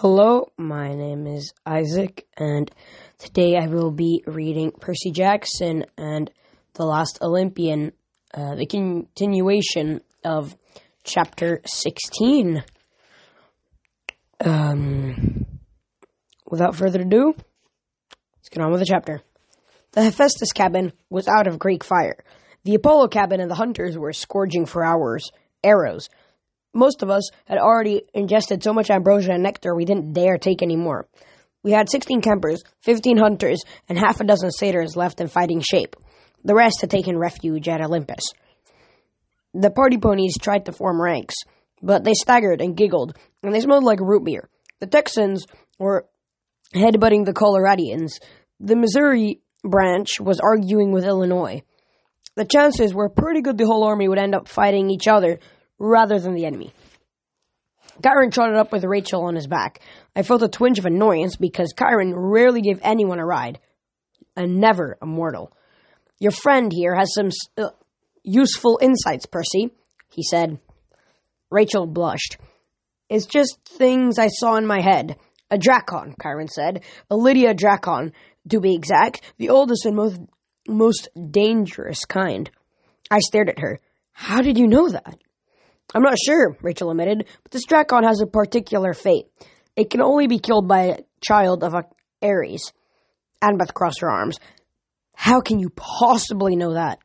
Hello, my name is Isaac, and today I will be reading Percy Jackson and The Last Olympian, uh, the continuation of chapter 16. Um, without further ado, let's get on with the chapter. The Hephaestus cabin was out of Greek fire. The Apollo cabin and the hunters were scourging for hours arrows. Most of us had already ingested so much ambrosia and nectar we didn't dare take any more. We had 16 campers, 15 hunters, and half a dozen satyrs left in fighting shape. The rest had taken refuge at Olympus. The party ponies tried to form ranks, but they staggered and giggled, and they smelled like root beer. The Texans were headbutting the Coloradians. The Missouri branch was arguing with Illinois. The chances were pretty good the whole army would end up fighting each other rather than the enemy. Chiron trotted up with Rachel on his back. I felt a twinge of annoyance because Chiron rarely gave anyone a ride, and never a mortal. Your friend here has some uh, useful insights, Percy, he said. Rachel blushed. It's just things I saw in my head. A Drakon, Chiron said. A Lydian Drakon, to be exact, the oldest and most, most dangerous kind. I stared at her. How did you know that? I'm not sure, Rachel admitted, but this Drakon has a particular fate. It can only be killed by a child of a Ares. Annabeth crossed her arms. How can you possibly know that?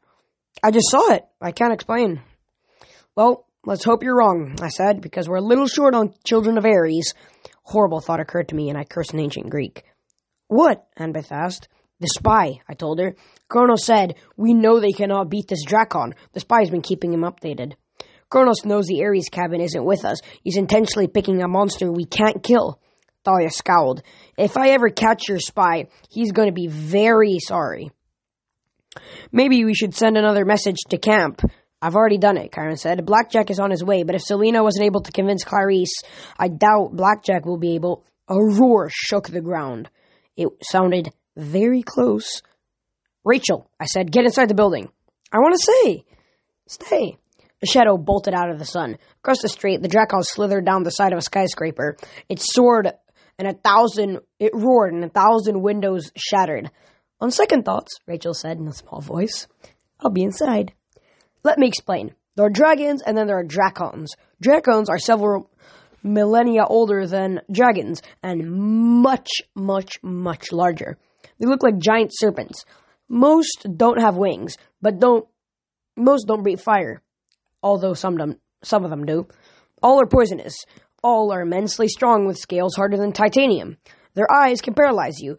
I just saw it. I can't explain. Well, let's hope you're wrong, I said, because we're a little short on children of Ares. Horrible thought occurred to me, and I cursed in ancient Greek. What? Annabeth asked. The spy, I told her. Kronos said, We know they cannot beat this Drakon. The spy's been keeping him updated. Kronos knows the Ares cabin isn't with us. He's intentionally picking a monster we can't kill. Thalia scowled. If I ever catch your spy, he's going to be very sorry. Maybe we should send another message to camp. I've already done it, Chiron said. Blackjack is on his way, but if Selena wasn't able to convince Clarisse, I doubt Blackjack will be able. A roar shook the ground. It sounded very close. Rachel, I said, get inside the building. I want to say. Stay. The shadow bolted out of the sun. Across the street, the Drakon slithered down the side of a skyscraper. It soared and a thousand, it roared and a thousand windows shattered. On second thoughts, Rachel said in a small voice, I'll be inside. Let me explain. There are dragons and then there are Drakons. Drakons are several millennia older than dragons and much, much, much larger. They look like giant serpents. Most don't have wings, but don't, most don't breathe fire although some, some of them do. All are poisonous. All are immensely strong with scales harder than titanium. Their eyes can paralyze you.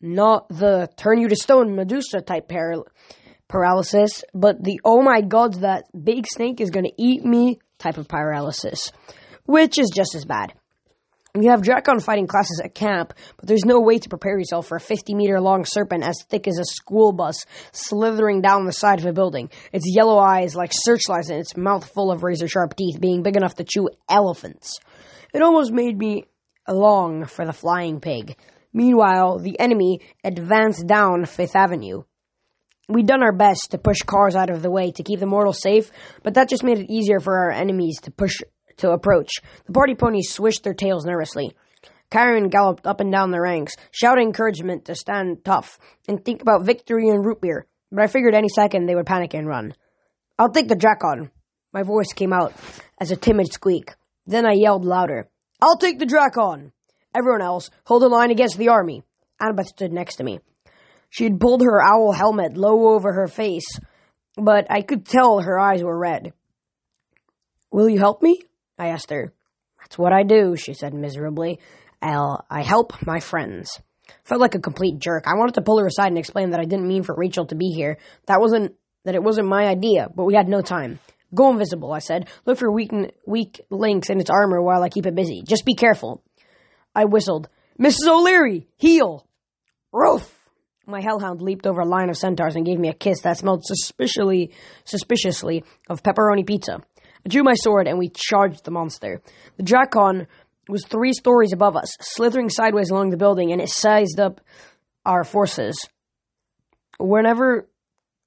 Not the turn you to stone Medusa type paral- paralysis, but the oh my god, that big snake is to eat me type of paralysis, which is just as bad. You have Drakon fighting classes at camp, but there's no way to prepare yourself for a 50 meter long serpent as thick as a school bus slithering down the side of a building. Its yellow eyes like searchlights and its mouth full of razor sharp teeth being big enough to chew elephants. It almost made me long for the flying pig. Meanwhile, the enemy advanced down Fifth Avenue. We'd done our best to push cars out of the way to keep the mortals safe, but that just made it easier for our enemies to push to approach. The party ponies swished their tails nervously. Chiron galloped up and down the ranks, shouting encouragement to stand tough and think about victory and root beer, but I figured any second they would panic and run. I'll take the Drakon. My voice came out as a timid squeak. Then I yelled louder. I'll take the Drakon! Everyone else, hold a line against the army. Annabeth stood next to me. She had pulled her owl helmet low over her face, but I could tell her eyes were red. Will you help me? I asked her. That's what I do, she said miserably. I'll, I help my friends. Felt like a complete jerk. I wanted to pull her aside and explain that I didn't mean for Rachel to be here. That wasn't, that it wasn't my idea, but we had no time. Go invisible, I said. Look for weak, weak links in its armor while I keep it busy. Just be careful. I whistled. Mrs. O'Leary, heel! Roof! My hellhound leaped over a line of centaurs and gave me a kiss that smelled suspiciously, suspiciously of pepperoni pizza. I drew my sword and we charged the monster. The Drakon was three stories above us, slithering sideways along the building, and it sized up our forces. Whenever,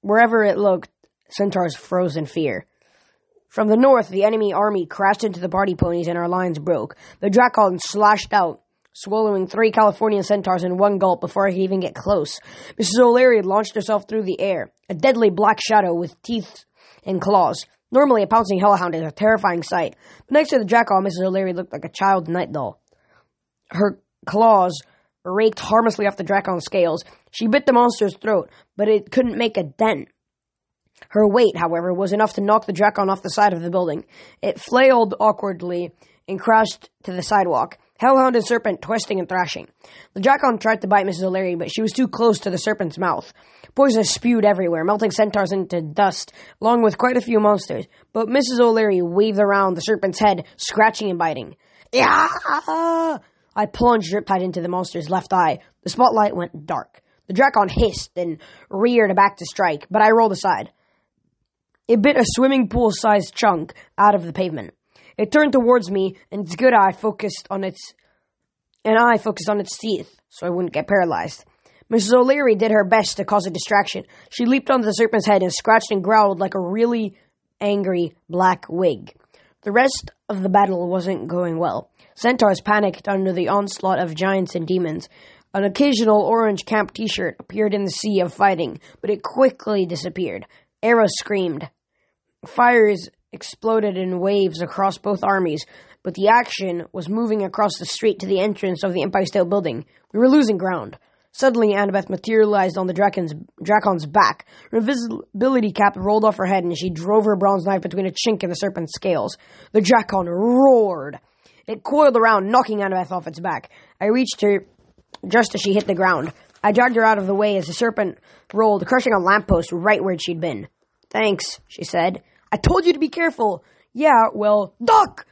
wherever it looked, centaurs froze in fear. From the north, the enemy army crashed into the party ponies and our lines broke. The Drakon slashed out, swallowing three Californian centaurs in one gulp before I could even get close. Mrs. O'Leary launched herself through the air, a deadly black shadow with teeth and claws. Normally, a pouncing hellhound is a terrifying sight, but next to the jackal, Mrs. O'Leary looked like a child night doll. Her claws raked harmlessly off the Drakon's scales. She bit the monster's throat, but it couldn't make a dent. Her weight, however, was enough to knock the Drakon off the side of the building. It flailed awkwardly and crashed to the sidewalk, Hellhound and Serpent twisting and thrashing. The Drakon tried to bite Mrs. O'Leary, but she was too close to the Serpent's mouth. Poison spewed everywhere, melting centaurs into dust, along with quite a few monsters. But Mrs. O'Leary waved around the Serpent's head, scratching and biting. Yeah! I plunged Riptide into the monster's left eye. The spotlight went dark. The Drakon hissed and reared back to strike, but I rolled aside. It bit a swimming pool sized chunk out of the pavement. It turned towards me, and its good eye focused on its and I focused on its teeth, so I wouldn't get paralyzed. Mrs. O'Leary did her best to cause a distraction. She leaped onto the serpent's head and scratched and growled like a really angry black wig. The rest of the battle wasn't going well. Centaurs panicked under the onslaught of giants and demons. An occasional orange camp t shirt appeared in the sea of fighting, but it quickly disappeared. Arrows screamed. Fires exploded in waves across both armies, but the action was moving across the street to the entrance of the Empire State Building. We were losing ground. Suddenly, Annabeth materialized on the Drakon's, Drakon's back. Her invisibility cap rolled off her head, and she drove her bronze knife between a chink in the serpent's scales. The Drakon roared. It coiled around, knocking Annabeth off its back. I reached her just as she hit the ground. I dragged her out of the way as the serpent rolled, crushing a lamppost right where she'd been. Thanks, she said. I told you to be careful. Yeah, well, duck!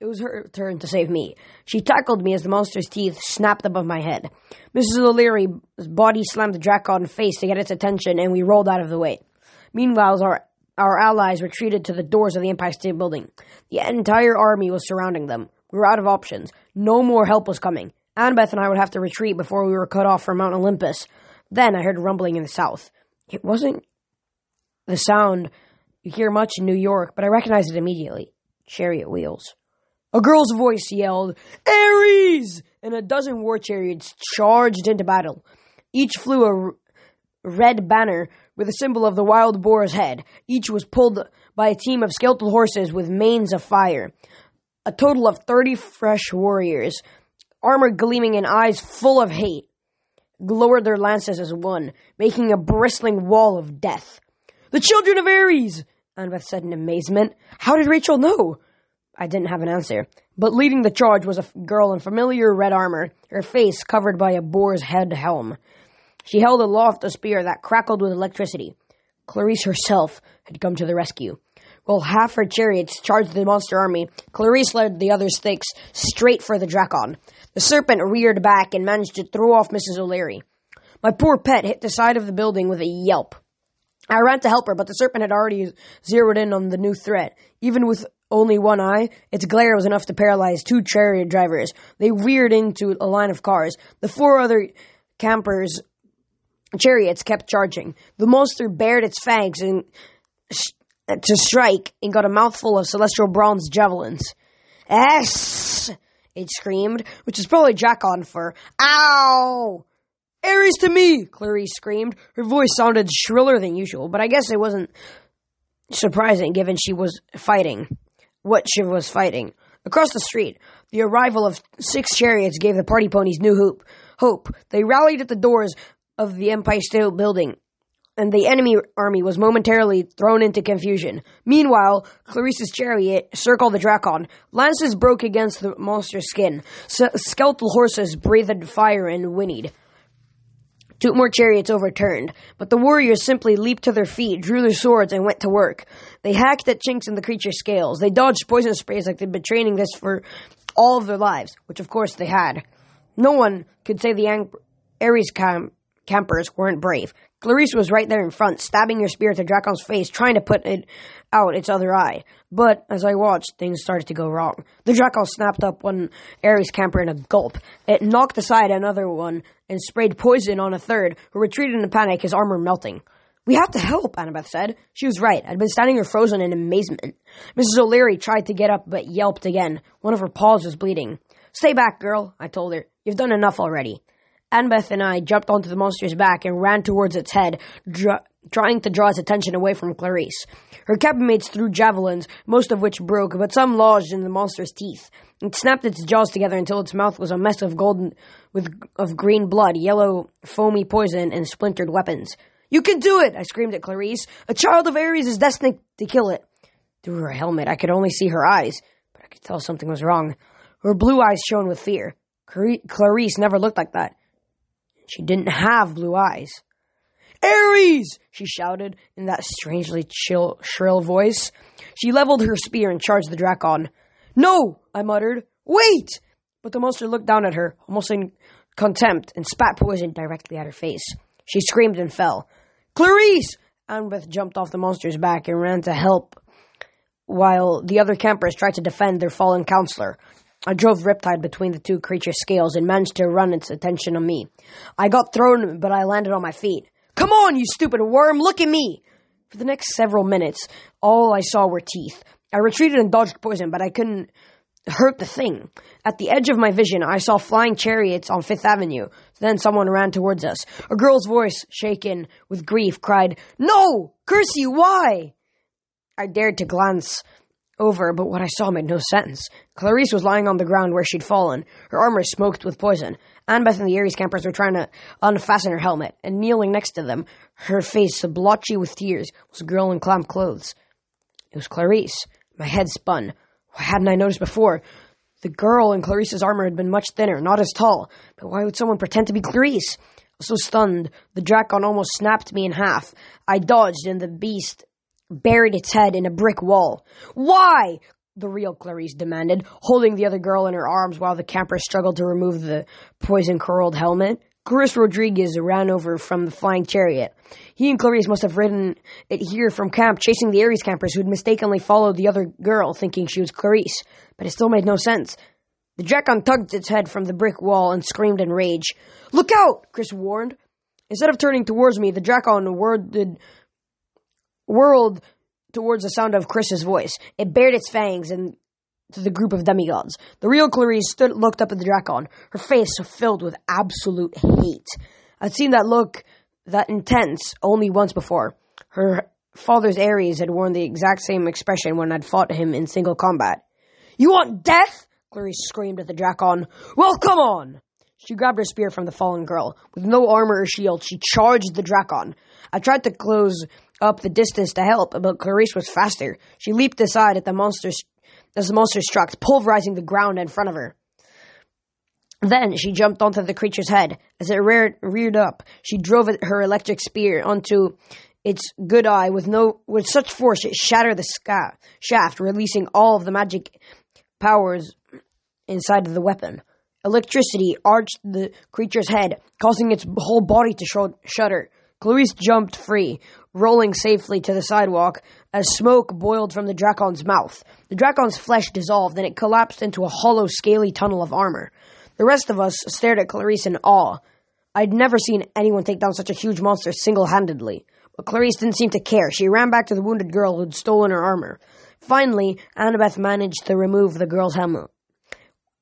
It was her turn to save me. She tackled me as the monster's teeth snapped above my head. Mrs. O'Leary's body slammed the Drakon face to get its attention, and we rolled out of the way. Meanwhile, our our allies retreated to the doors of the Empire State Building. The entire army was surrounding them. We were out of options. No more help was coming. Annabeth and I would have to retreat before we were cut off from Mount Olympus. Then I heard rumbling in the south. It wasn't the sound you hear much in New York, but I recognized it immediately. Chariot wheels. A girl's voice yelled, Ares! And a dozen war chariots charged into battle. Each flew a red banner with a symbol of the wild boar's head. Each was pulled by a team of skeletal horses with manes of fire. A total of 30 fresh warriors, armor gleaming and eyes full of hate, lowered their lances as one, making a bristling wall of death. The children of Ares! Annabeth said in amazement. How did Rachel know? I didn't have an answer. But leading the charge was a girl in familiar red armor, her face covered by a boar's head helm. She held aloft a spear that crackled with electricity. Clarisse herself had come to the rescue. While half her chariots charged the monster army, Clarisse led the other six straight for the Drakon. The serpent reared back and managed to throw off Mrs. O'Leary. My poor pet hit the side of the building with a yelp. I ran to help her, but the serpent had already zeroed in on the new threat. Even with only one eye, its glare was enough to paralyze two chariot drivers. They veered into a line of cars. The four other campers' chariots kept charging. The monster bared its fangs and sh- to strike and got a mouthful of celestial bronze javelins. S! It screamed, which is probably Drakon for ow! Ares to me! Clarisse screamed. Her voice sounded shriller than usual, but I guess it wasn't surprising given she was fighting what she was fighting. Across the street, the arrival of six chariots gave the party ponies new hope. Hope. They rallied at the doors of the Empire State Building, and the enemy army was momentarily thrown into confusion. Meanwhile, Clarisse's chariot circled the Drakon. Lances broke against the monster's skin. S- skeletal horses breathed fire and whinnied. Two more chariots overturned, but the warriors simply leaped to their feet, drew their swords, and went to work. They hacked at chinks in the creature's scales. They dodged poison sprays like they'd been training this for all of their lives, which of course they had. No one could say the Ares cam- campers weren't brave. Clarisse was right there in front, stabbing her spear to Drakon's face, trying to put it out its other eye. But as I watched, things started to go wrong. The Drakon snapped up one Ares camper in a gulp. It knocked aside another one and sprayed poison on a third, who retreated in a panic, his armor melting. We have to help, Annabeth said. She was right. I'd been standing there frozen in amazement. Mrs. O'Leary tried to get up, but yelped again. One of her paws was bleeding. Stay back, girl, I told her. You've done enough already. Annabeth and I jumped onto the monster's back and ran towards its head, dr- trying to draw its attention away from Clarisse. Her cabinmates threw javelins, most of which broke, but some lodged in the monster's teeth. It snapped its jaws together until its mouth was a mess of golden, with of green blood, yellow, foamy poison, and splintered weapons. You can do it! I screamed at Clarisse. A child of Ares is destined to kill it. Through her helmet, I could only see her eyes, but I could tell something was wrong. Her blue eyes shone with fear. Clarisse never looked like that. She didn't have blue eyes. Ares! she shouted in that strangely chill, shrill voice. She leveled her spear and charged the Drakon. No, I muttered. Wait! But the monster looked down at her, almost in contempt, and spat poison directly at her face. She screamed and fell. Clarisse! Annabeth jumped off the monster's back and ran to help, while the other campers tried to defend their fallen counselor. I drove Riptide between the two creatures' scales and managed to run its attention on me. I got thrown, but I landed on my feet. Come on, you stupid worm, look at me! For the next several minutes, all I saw were teeth. I retreated and dodged poison, but I couldn't hurt the thing. At the edge of my vision, I saw flying chariots on Fifth Avenue. Then someone ran towards us. A girl's voice, shaken with grief, cried, No! Curse you, why? I dared to glance over, but what I saw made no sense. Clarisse was lying on the ground where she'd fallen, her armor smoked with poison. Annabeth and the Ares campers were trying to unfasten her helmet, and kneeling next to them, her face blotchy with tears, was a girl in clamp clothes. It was Clarisse. My head spun. Why hadn't I noticed before? The girl in Clarisse's armor had been much thinner, not as tall, but why would someone pretend to be Clarisse? So stunned, the Drakon almost snapped me in half. I dodged, and the beast buried its head in a brick wall. Why? The real Clarisse demanded, holding the other girl in her arms while the camper struggled to remove the poison curled helmet. Chris Rodriguez ran over from the flying chariot. He and Clarisse must have ridden it here from camp, chasing the Ares campers who had mistakenly followed the other girl, thinking she was Clarisse. But it still made no sense. The Drakon tugged its head from the brick wall and screamed in rage. Look out! Chris warned. Instead of turning towards me, the Drakon worded whirled towards the sound of Chris's voice. It bared its fangs and to the group of demigods. The real Clarisse stood, looked up at the Drakon, her face filled with absolute hate. I'd seen that look that intense only once before. Her father's Ares had worn the exact same expression when I'd fought him in single combat. You want death? Clarisse screamed at the Drakon. Well, come on! She grabbed her spear from the fallen girl. With no armor or shield, she charged the Drakon. I tried to close up the distance to help, but Clarisse was faster. She leaped aside at the monster as the monster struck, pulverizing the ground in front of her. Then she jumped onto the creature's head. As it reared, reared up, she drove her electric spear onto its good eye with no with such force it shattered the shaft, releasing all of the magic powers inside of the weapon. Electricity arched the creature's head, causing its whole body to sh- shudder. Clarisse jumped free, rolling safely to the sidewalk as smoke boiled from the Drakon's mouth. The Drakon's flesh dissolved and it collapsed into a hollow, scaly tunnel of armor. The rest of us stared at Clarisse in awe. I'd never seen anyone take down such a huge monster single handedly. But Clarisse didn't seem to care. She ran back to the wounded girl who'd stolen her armor. Finally, Annabeth managed to remove the girl's helmet.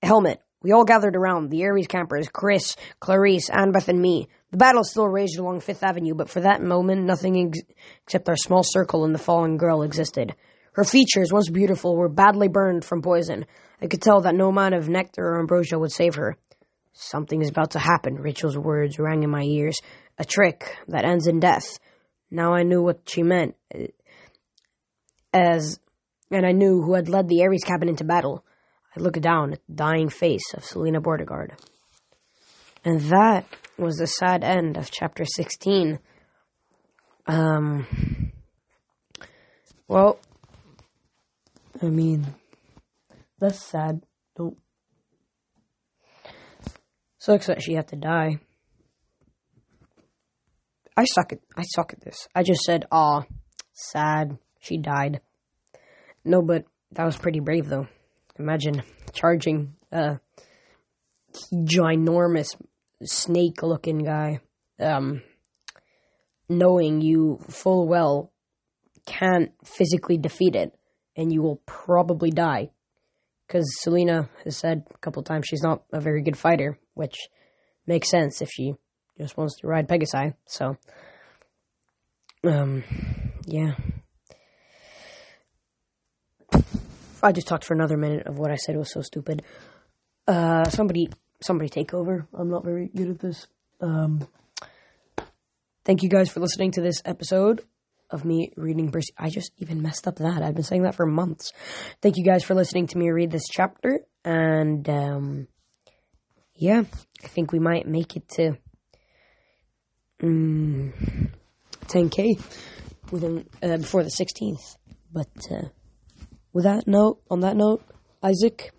Helmet. We all gathered around, the Ares campers, Chris, Clarisse, Annabeth, and me. The battle still raged along Fifth Avenue, but for that moment, nothing ex- except our small circle and the fallen girl existed. Her features, once beautiful, were badly burned from poison. I could tell that no amount of nectar or ambrosia would save her. Something is about to happen, Rachel's words rang in my ears. A trick that ends in death. Now I knew what she meant. Eh, as, and I knew who had led the Ares cabin into battle. I looked down at the dying face of Selena Beauregard. And that was the sad end of chapter 16. Um, well, I mean, that's sad. Don't. Sucks that she had to die. I suck at I suck at this. I just said, "Aw, sad, she died." No, but that was pretty brave, though. Imagine charging a ginormous snake looking guy, um, knowing you full well can't physically defeat it and you will probably die. because Selena has said a couple times she's not a very good fighter, which makes sense if she just wants to ride Pegasi. So, um, yeah. I just talked for another minute of what I said was so stupid. Uh, somebody, somebody take over. I'm not very good at this. Um, thank you guys for listening to this episode of me reading Percy. I just even messed up that. I've been saying that for months. Thank you guys for listening to me read this chapter, and um, yeah, I think we might make it to um, 10k within uh, before the 16th. But uh, with that note, on that note, Isaac,